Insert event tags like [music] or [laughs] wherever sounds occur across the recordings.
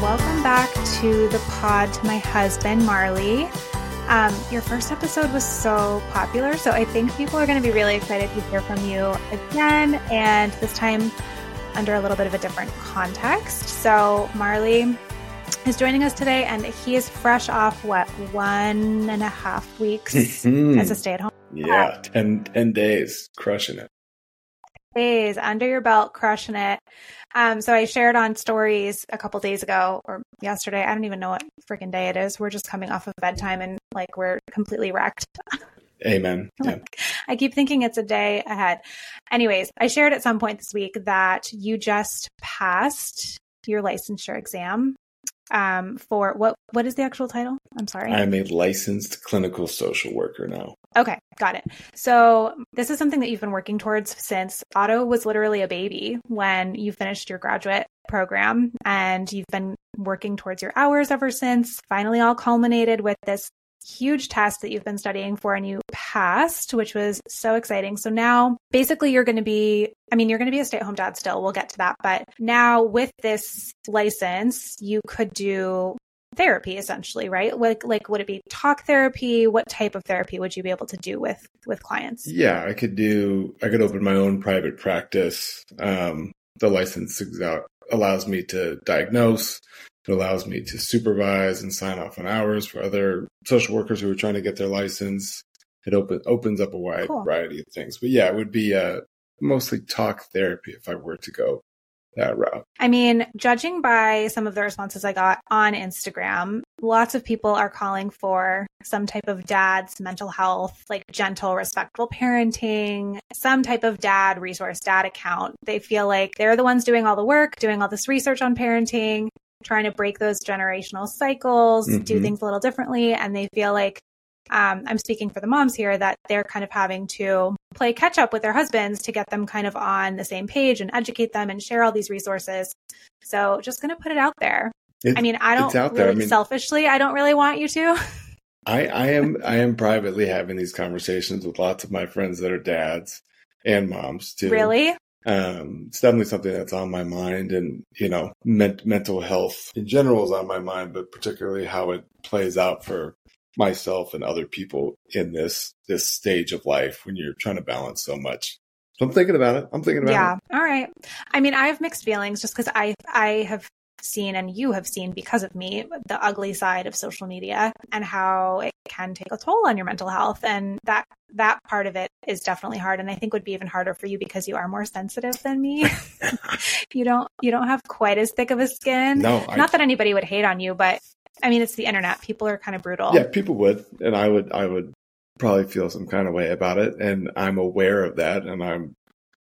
Welcome back to the pod to my husband, Marley. Um, your first episode was so popular, so I think people are going to be really excited to hear from you again, and this time under a little bit of a different context. So, Marley is joining us today, and he is fresh off what one and a half weeks as a stay at home. Yeah, 10, 10 days, crushing it. days under your belt, crushing it. Um, so I shared on stories a couple days ago or yesterday. I don't even know what freaking day it is. We're just coming off of bedtime and like we're completely wrecked. Amen. [laughs] Yeah. I keep thinking it's a day ahead. Anyways, I shared at some point this week that you just passed your licensure exam. Um, for what what is the actual title? I'm sorry. I'm a licensed clinical social worker now. Okay, got it. So this is something that you've been working towards since Otto was literally a baby when you finished your graduate program, and you've been working towards your hours ever since. Finally, all culminated with this huge test that you've been studying for and you passed, which was so exciting. So now basically you're going to be, I mean, you're going to be a stay at home dad still. We'll get to that. But now with this license, you could do therapy essentially, right? Like, like would it be talk therapy? What type of therapy would you be able to do with, with clients? Yeah, I could do, I could open my own private practice. Um, the license allows me to diagnose. It allows me to supervise and sign off on hours for other social workers who are trying to get their license. It open, opens up a wide Cool. variety of things. But yeah, it would be uh, mostly talk therapy if I were to go that route. I mean, judging by some of the responses I got on Instagram, lots of people are calling for some type of dad's mental health, like gentle, respectful parenting, some type of dad resource, dad account. They feel like they're the ones doing all the work, doing all this research on parenting, trying to break those generational cycles, do Mhm. things a little differently. And they feel like, um, I'm speaking for the moms here, that they're kind of having to play catch up with their husbands to get them kind of on the same page and educate them and share all these resources. So just going to put it out there. It- I mean, I don't there. I mean- selfishly, I don't really want you to. [laughs] I, I am I am privately having these conversations with lots of my friends that are dads and moms too. really? Um, it's definitely something that's on my mind, and you know, men- mental health in general is on my mind, but particularly how it plays out for myself and other people in this this stage of life when you're trying to balance so much. So I'm thinking about it. I'm thinking about Yeah. it. Yeah. All right. I mean, I have mixed feelings just because I I have seen and you have seen because of me the ugly side of social media and how it can take a toll on your mental health and that that part of it is definitely hard and I think would be even harder for you because you are more sensitive than me. [laughs] [laughs] you don't you don't have quite as thick of a skin. No, I, Not that anybody would hate on you, but I mean it's the internet. People are kind of brutal. yeah, people would, and I would, I would probably feel some kind of way about it, and I'm aware of that, and I'm.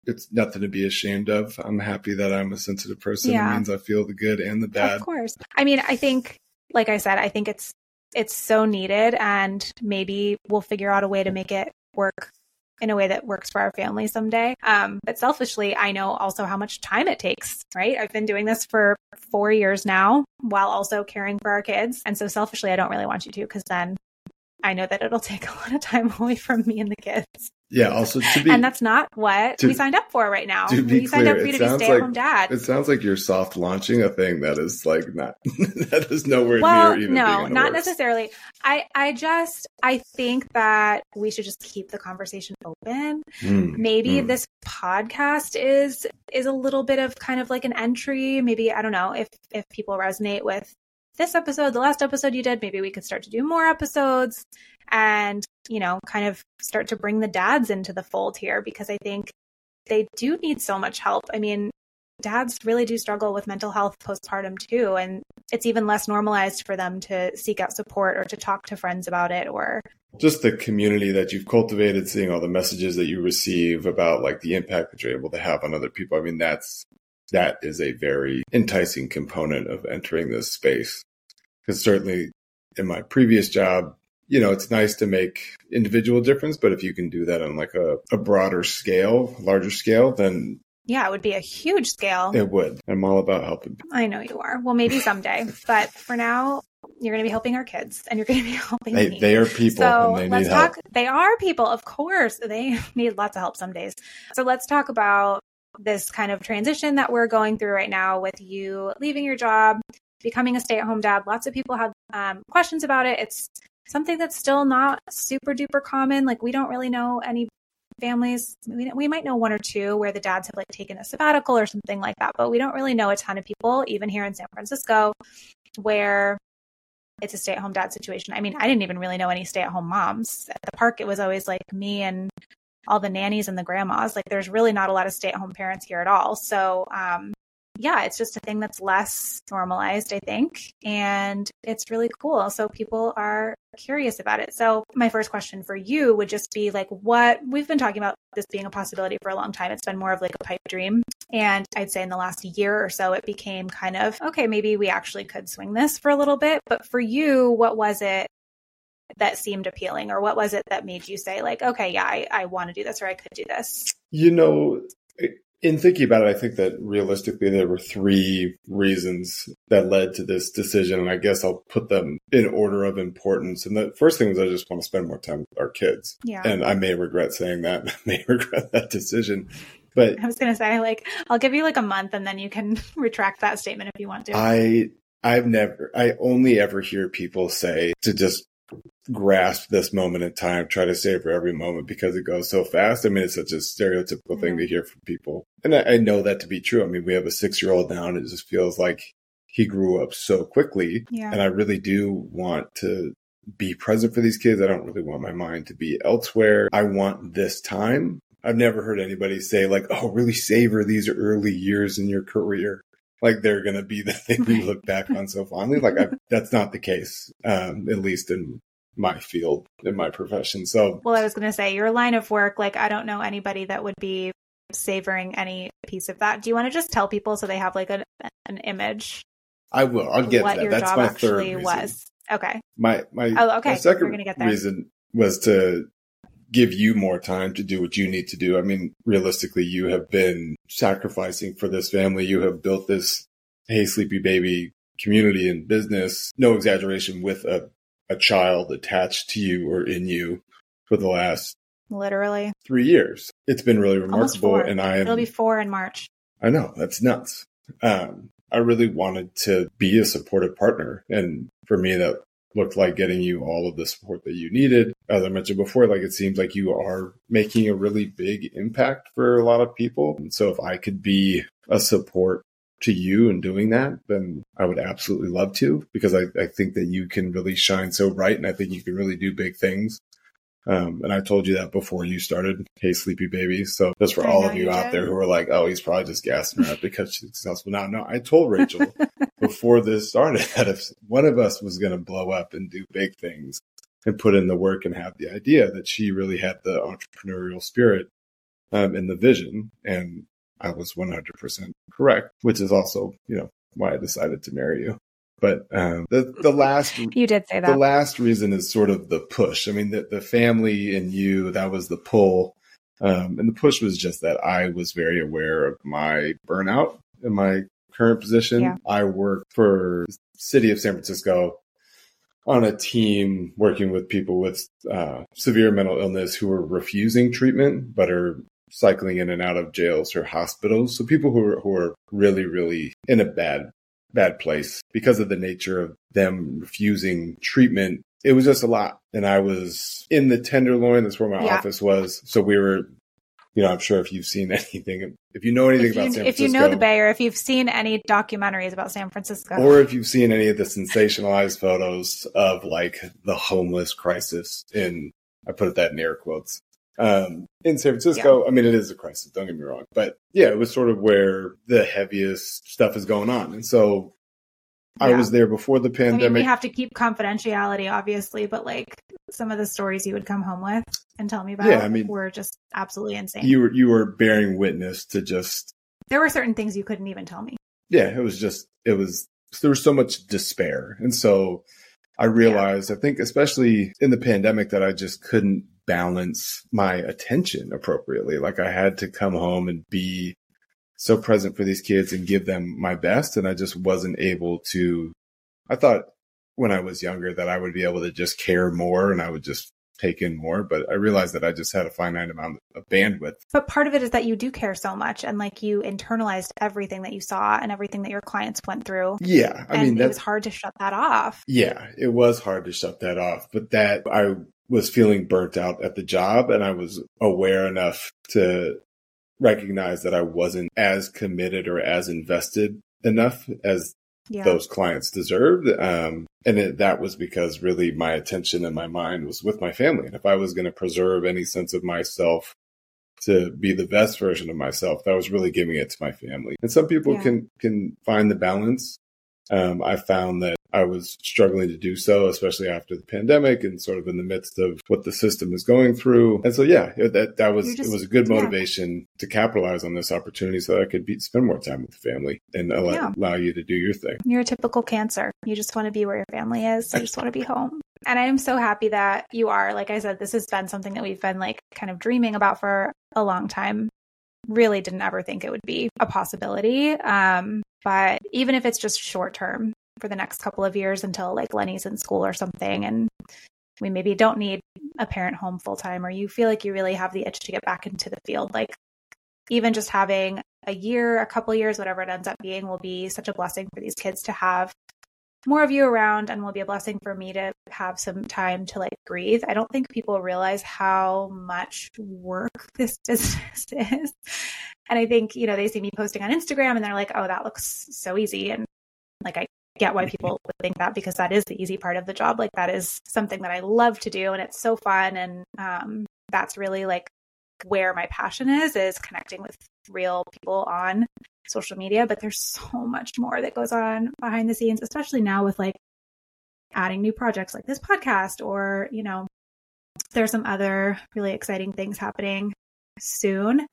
It's nothing to be ashamed of. I'm happy that I'm a sensitive person. Yeah. It means I feel the good and the bad. Of course. I mean, I think, like I said, I think it's it's so needed, and maybe we'll figure out a way to make it work in a way that works for our family someday. Um, but selfishly, I know also how much time it takes. Right? I've been doing this for four years now, while also caring for our kids, and so selfishly, I don't really want you to, because then I know that it'll [laughs] take a lot of time away from me and the kids. Yeah. Also, to be and that's not what to- we signed up for right now. to be we signed up clear, for you it to be sounds stay at home like- dad. It sounds like you're soft launching a thing that is like not [laughs] that is nowhere well near even no not works. necessarily i i just i think that we should just keep the conversation open Hmm, maybe hmm. this podcast is is a little bit of kind of like an entry maybe i don't know if if people resonate with this episode the last episode you did maybe we could start to do more episodes and you know kind of start to bring the dads into the fold here because i think they do need so much help i mean dads really do struggle with mental health postpartum too and it's even less normalized for them to seek out support or to talk to friends about it or just the community that you've cultivated, seeing all the messages that you receive about like the impact that you're able to have on other people. I mean, that's that is a very enticing component of entering this space. Because certainly in my previous job, you know, it's nice to make individual difference, but if you can do that on like a, a broader scale, larger scale, then yeah, it would be a huge scale. It would. I'm all about helping. I know you are. Well, maybe someday, but for now, you're going to be helping our kids and you're going to be [laughs] helping they, me. They are people so they let's talk. Help. They are people, of course. They [laughs] need lots of help some days. So let's talk about this kind of transition that we're going through right now with you leaving your job, becoming a stay at home dad. Lots of people have um, questions about it. It's something that's still not super duper common. Like we don't really know any families. We, we might know one or two where the dads have like taken a sabbatical or something like that, but we don't really know a ton of people, even here in San Francisco, where it's a stay at home dad situation. I mean, I didn't even really know any stay at home moms. At the park, it was always like me and all the nannies and the grandmas. Like, there's really not a lot of stay at home parents here at all. So, um, yeah, it's just a thing that's less normalized, I think. And it's really cool. So people are curious about it. So my first question for you would just be like, what we've been talking about this being a possibility for a long time. It's been more of like a pipe dream. And I'd say in the last year or so, it became kind of, okay, maybe we actually could swing this for a little bit. But for you, what was it that seemed appealing or what was it that made you say like okay yeah i, I want to do this or i could do this you know in thinking about it, I think that realistically there were three reasons that led to this decision, and I guess I'll put them in order of importance. And the first thing was I just want to spend more time with our kids. Yeah. And I may regret saying that, [laughs] I may regret that decision. But I was going to say, like, I'll give you like a month, and then you can [laughs] retract that statement if you want to. I I've never, I only ever hear people say to just grasp this moment in time, try to savor every moment because it goes so fast. I mean, it's such a stereotypical thing to hear from people. And I, I, know that to be true. I mean, we have a six year old now and it just feels like he grew up so quickly. Yeah. And I really do want to be present for these kids. I don't really want my mind to be elsewhere. I want this time. I've never heard anybody say like, oh, really savor these early years in your career like they're going to be the [laughs] thing you look back on so [laughs] fondly. Like I, that's not the case, um, at least in my field, in my profession. So, well, I was going to say your line of work, like I don't know anybody that would be savoring any piece of that. Do you want to just tell people so they have like an, an image? I will. I'll get what that. That's my third reason. was. Okay. My my oh okay. My second reason was to give you more time to do what you need to do. I mean, realistically, you have been sacrificing for this family. You have built this Hey Sleepy Baby community and business, no exaggeration, with a, a child attached to you or in you for the last literally three years. It's been really remarkable. And I am, it'll be four in March. I know that's nuts. Um, I really wanted to be a supportive partner. And for me, that looked like getting you all of the support that you needed. As I mentioned before, like it seems like you are making a really big impact for a lot of people. And so if I could be a support to you in doing that, then I would absolutely love to because I, I think that you can really shine so bright and I think you can really do big things. Um, and I told you that before you started Hey Sleepy Baby. So just for I all of you, you out there who are like, oh, he's probably just gassing her up because she's successful now. No, I told Rachael [laughs] before this started that if one of us was going to blow up and do big things and put in the work and have the idea that she really had the entrepreneurial spirit um, and the vision. And I was 100% correct, which is also, you know, why I decided to marry you. But um, the the last [laughs] you did say that the last reason is sort of the push. I mean, the the family and you that was the pull, um, and the push was just that I was very aware of my burnout in my current position. Yeah. I work for city of San Francisco on a team working with people with uh, severe mental illness who are refusing treatment but are cycling in and out of jails or hospitals. So people who are, who are really, really in a bad bad place because of the nature of them refusing treatment. It was just a lot. And I was in the Tenderloin. That's where my yeah. office was. So we were, you know, I'm sure if you've seen [laughs] anything, if you know anything about San Francisco. If you know the Bay or if you've seen any documentaries about San Francisco. Or if you've seen any of the sensationalized photos of like the homeless crisis in, I put that in air quotes, um, in San Francisco. Yeah. I mean, it is a crisis. Don't get me wrong, but yeah, it was sort of where the heaviest stuff is going on, and so yeah. I was there before the pandemic. I mean, we have to keep confidentiality, obviously, but like some of the stories you would come home with and tell me about, yeah, I mean, were just absolutely insane. You were you were bearing witness to just there were certain things you couldn't even tell me. Yeah, it was just, it was, there was so much despair. And so I realized, yeah. I think, especially in the pandemic, that I just couldn't balance my attention appropriately. Like I had to come home and be so present for these kids and give them my best. And I just wasn't able to, I thought when I was younger that I would be able to just care more and I would just take in more, but I realized that I just had a finite amount of bandwidth. But part of it is that you do care so much and like you internalized everything that you saw and everything that your clients went through. Yeah. I mean, it was hard to shut that off. Yeah, it was hard to shut that off, but that I was feeling burnt out at the job and I was aware enough to recognize that I wasn't as committed or as invested enough as yeah. those clients deserved. Um, and it, that was because really my attention and my mind was with my family. And if I was going to preserve any sense of myself to be the best version of myself, that was really giving it to my family. And some people yeah. can, can find the balance. Um, I found that I was struggling to do so, especially after the pandemic and sort of in the midst of what the system is going through. And so, yeah, that that was just, it was a good motivation yeah. to capitalize on this opportunity so that I could be, spend more time with the family and allow, yeah. allow you to do your thing. You're a typical cancer. You just want to be where your family is. You just want to be home. And I am so happy that you are. Like I said, this has been something that we've been like kind of dreaming about for a long time. Really didn't ever think it would be a possibility. Um, but even if it's just short term, for the next couple of years until like Lenny's in school or something and we maybe don't need a parent home full time or you feel like you really have the itch to get back into the field like even just having a year a couple years whatever it ends up being will be such a blessing for these kids to have more of you around and will be a blessing for me to have some time to like breathe. I don't think people realize how much work [laughs] this business [laughs] is. And I think, you know, they see me posting on Instagram and they're like, oh, that looks so easy. And like, I get why people would think that because that is the easy part of the job. Like that is something that I love to do and it's so fun. And um, that's really like where my passion is, is connecting with real people on social media. But there's [laughs] so much more that goes on behind the scenes, especially now with like adding new projects like this podcast or, you know, there's some other really exciting things happening soon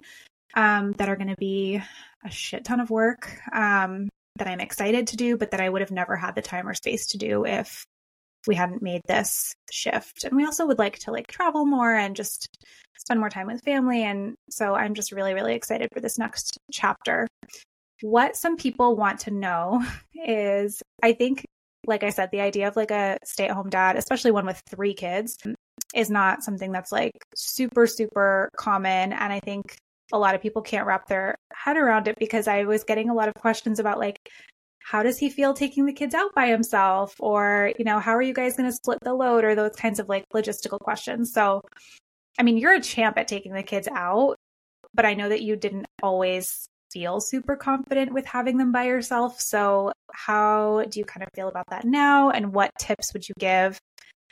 um, that are going to be a shit ton of work. Um, that I'm excited to do, but that I would have never had the time or space to do if we hadn't made this shift. And we also would like to like travel more and just spend more time with family. And so I'm just really, really excited for this next chapter. What some people want to know is I think, like I said, the idea of like a stay at home dad, especially one with three kids, is not something that's like super, super common. And I think a lot of people can't wrap their head around it because I was getting a lot of questions about like, how does he feel taking the kids out by himself? Or, you know, how are you guys going to split the load? Or those kinds of like logistical questions. So, I mean, you're a champ at taking the kids out, but I know that you didn't always feel super confident with having them by yourself. So, how do you kind of feel about that now? And what tips would you give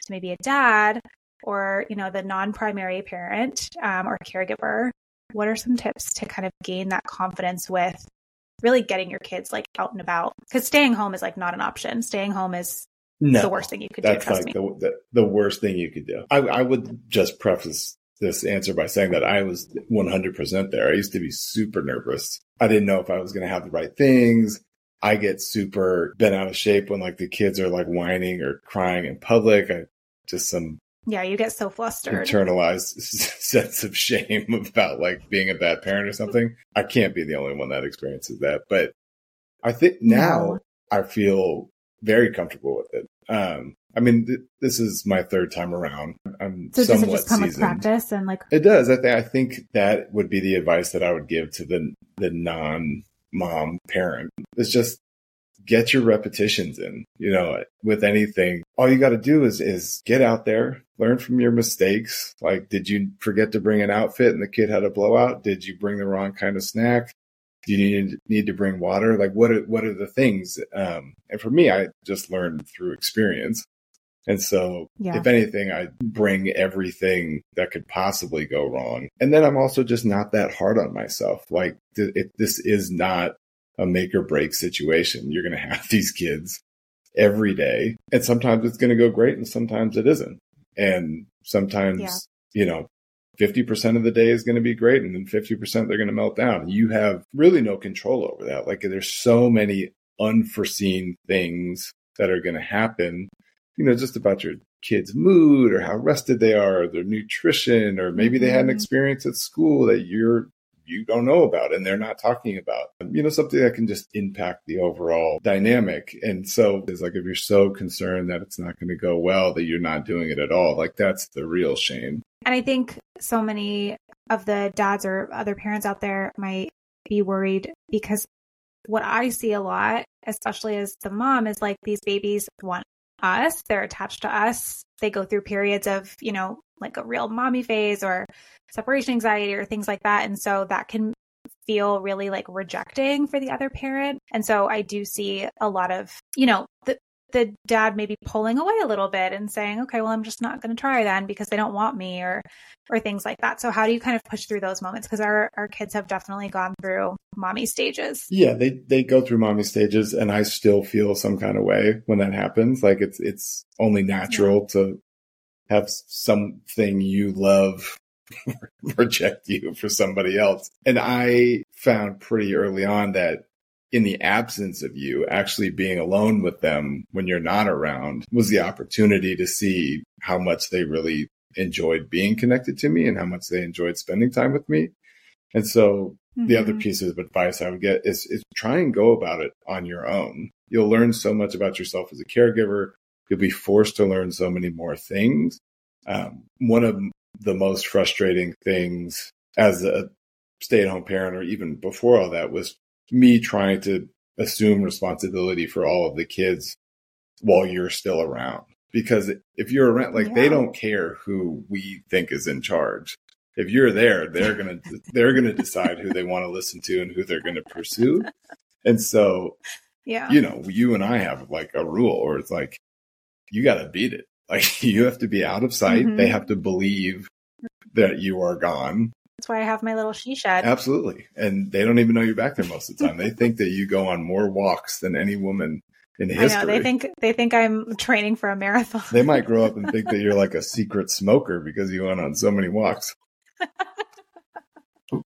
to maybe a dad or, you know, the non primary parent um, or caregiver what are some tips to kind of gain that confidence with really getting your kids like out and about? Because staying home is like not an option. Staying home is no, the worst thing you could that's do. That's like the, the, the, worst thing you could do. I, I would just preface this answer by saying that I was 100% there. I used to be super nervous. I didn't know if I was going to have the right things. I get super bent out of shape when like the kids are like whining or crying in public. I just some yeah, you get so flustered. Internalized [laughs] sense of shame about like being a bad parent or something. I can't be the only one that experiences that. But I think now no. I feel very comfortable with it. Um, I mean, th- this is my third time around. I'm so somewhat does it just come seasoned. with practice and like it does. I think I think that would be the advice that I would give to the the non mom parent. It's just get your repetitions in, you know, with anything. All you got to do is, is get out there, learn from your mistakes. Like, did you forget to bring an outfit and the kid had a blowout? Did you bring the wrong kind of snack? Do you need, need to bring water? Like, what are, what are the things? Um, and for me, I just learned through experience. And so, yeah. if anything, I bring everything that could possibly go wrong. And then I'm also just not that hard on myself. Like, th- it, this is not a make or break situation. You're going to have [laughs] these kids every day. And sometimes it's going to go great and sometimes it isn't. And sometimes, yeah. you know, 50% of the day is going to be great and then 50% they're going to melt down. You have really no control over that. Like there's so many unforeseen things that are going to happen, you know, just about your kid's mood or how rested they are, or their nutrition, or maybe they had an mm-hmm. experience at school that you're you don't know about and they're not talking about. You know, something that can just impact the overall dynamic. And so it's like if you're so concerned that it's not going to go well that you're not doing it at all, like that's the real shame. And I think so many of the dads or other parents out there might be worried because what I see a lot, especially as the mom, is like these babies want us. They're attached to us. They go through periods of, you know, like a real mommy phase or separation anxiety or things like that. And so that can feel really like rejecting for the other parent. And so I do see a lot of, you know, the, the dad maybe pulling away a little bit and saying, okay, well, I'm just not going to try then because they don't want me or, or things like that. So how do you kind of push through those moments? Because our, our kids have definitely gone through mommy stages. Yeah, they, they go through mommy stages and I still feel some kind of way when that happens. Like it's, it's only natural yeah. to have something you love [laughs] reject you for somebody else. And I found pretty early on that in the absence of you, actually being alone with them when you're not around was the opportunity to see how much they really enjoyed being connected to me and how much they enjoyed spending time with me. And so mm-hmm. the other mm-hmm. of advice I would get is, is try and go about it on your own. You'll learn so much about yourself as a caregiver. You'll be forced to learn so many more things. Um, one of the most frustrating things as a stay at home parent or even before all that was me trying to assume responsibility for all of the kids while you're still around. Because if you're around, like yeah. they don't care who we think is in charge. If you're there, they're gonna [laughs] they're gonna decide who they want to listen to and who they're gonna pursue. And so, yeah, you know, you and I have like a rule, or it's like you got to beat it. [laughs] Like you have to be out of sight. Mm-hmm. They have to believe that you are gone. That's why I have my little she shed. Absolutely. And they don't even know you're back there most of the time. they think that you go on more walks than any woman in history. I know, they think they think I'm training for a marathon. they might grow up and think that you're like a secret smoker because you went on so many walks. [laughs] oh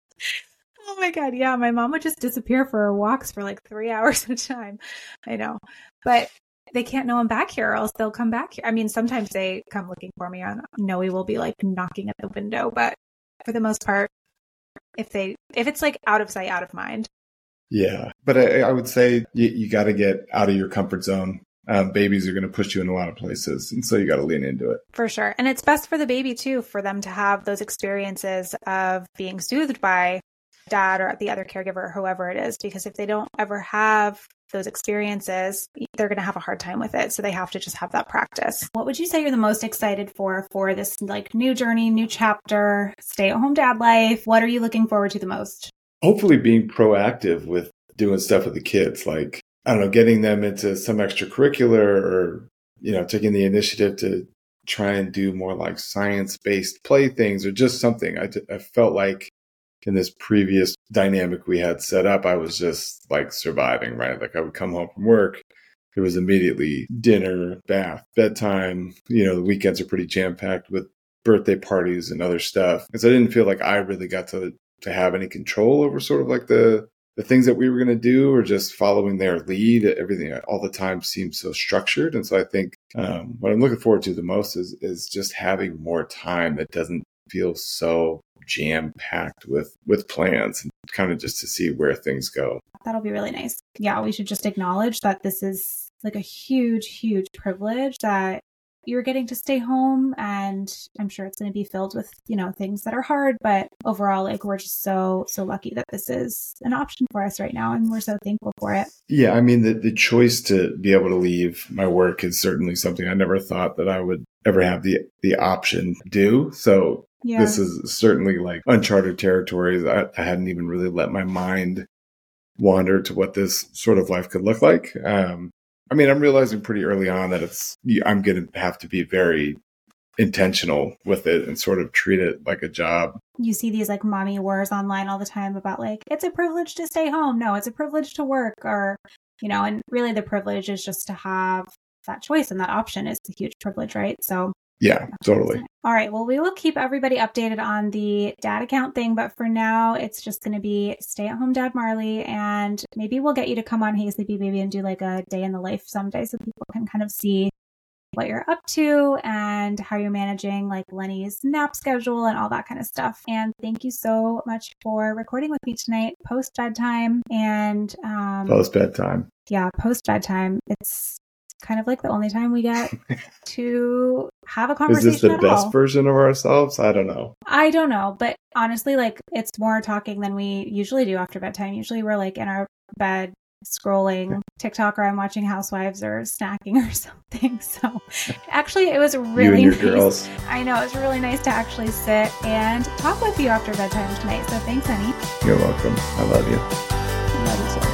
my god, yeah, my mom would just disappear for walks for like 3 [laughs] hours at a time. I know. But they can't know I'm back here or else they'll come back here. I mean, sometimes they come looking for me. Know we will be like knocking at the window, but for the most part, if they if it's like out of sight, out of mind. Yeah, but I, I would say you, you got to get out of your comfort zone. Um, babies are going to push you in a lot of places, and so you got to lean into it for sure. And it's best for the baby too, for them to have those experiences of being soothed by dad or the other caregiver or whoever it is because if they don't ever have those experiences they're going to have a hard time with it. So they have to just have that practice. What would you say you're the most excited for for this like new journey new chapter stay at home dad life? What are you looking forward to the most? Hopefully being proactive with doing stuff with the kids like i don't know getting them into some extracurricular or you know taking the initiative to try and do more like science based play things or just something. I, I felt like in this previous dynamic we had set up, I was just like surviving, right? Like I would come home from work. It was immediately dinner, bath, bedtime. You know, the weekends are pretty jam packed with birthday parties and other stuff. And so I didn't feel like I really got to to have any control over sort of like the the things that we were going to do or just following their lead. Everything all the time seemed so structured. And so I think um, what I'm looking forward to the most is is just having more time that doesn't feel so jam packed with with plans and kind of just to see where things go. That'll be really nice. Yeah, we should just acknowledge that this is like a huge, huge privilege that you're getting to stay home and i'm sure it's going to be filled with you know things that are hard but overall like we're just so so lucky that this is an option for us right now and we're so thankful for it yeah i mean the, the choice to be able to leave my work is certainly something i never thought that i would ever have the the option to do so yeah. This is certainly like uncharted territories. I, I, hadn't even really let my mind wander to what this sort of life could look like. Um, I mean, I'm realizing pretty early on that it's, I'm going to have to be very intentional with it and sort of treat it like a job. You see these like mommy wars online all the time about like, it's a privilege to stay home. No, it's a privilege to work or, you know, and really the privilege is just to have that choice and that option is a huge privilege, right? So Yeah, totally. All right. Well, we will keep everybody updated on the dad account thing, but for now, it's just going to be stay at home dad Marley. And maybe we'll get you to come on Hey Sleepy Baby and do like a day in the life someday so people can kind of see what you're up to and how you're managing like Lenny's nap schedule and all that kind of stuff. And thank you so much for recording with me tonight post bedtime and um, post bedtime. Yeah, post bedtime. It's kind of like the only time we get [laughs] to have a conversation. Is this the best all. version of ourselves? I don't know. I don't know, but honestly, like it's more talking than we usually do after bedtime. Usually we're like in our bed scrolling TikTok or I'm watching Housewives or snacking [laughs] or something. So actually it was really nice. Girls. I know it was really nice to actually sit and talk with you after bedtime tonight. So thanks, honey. You're welcome. I love you. I love you too.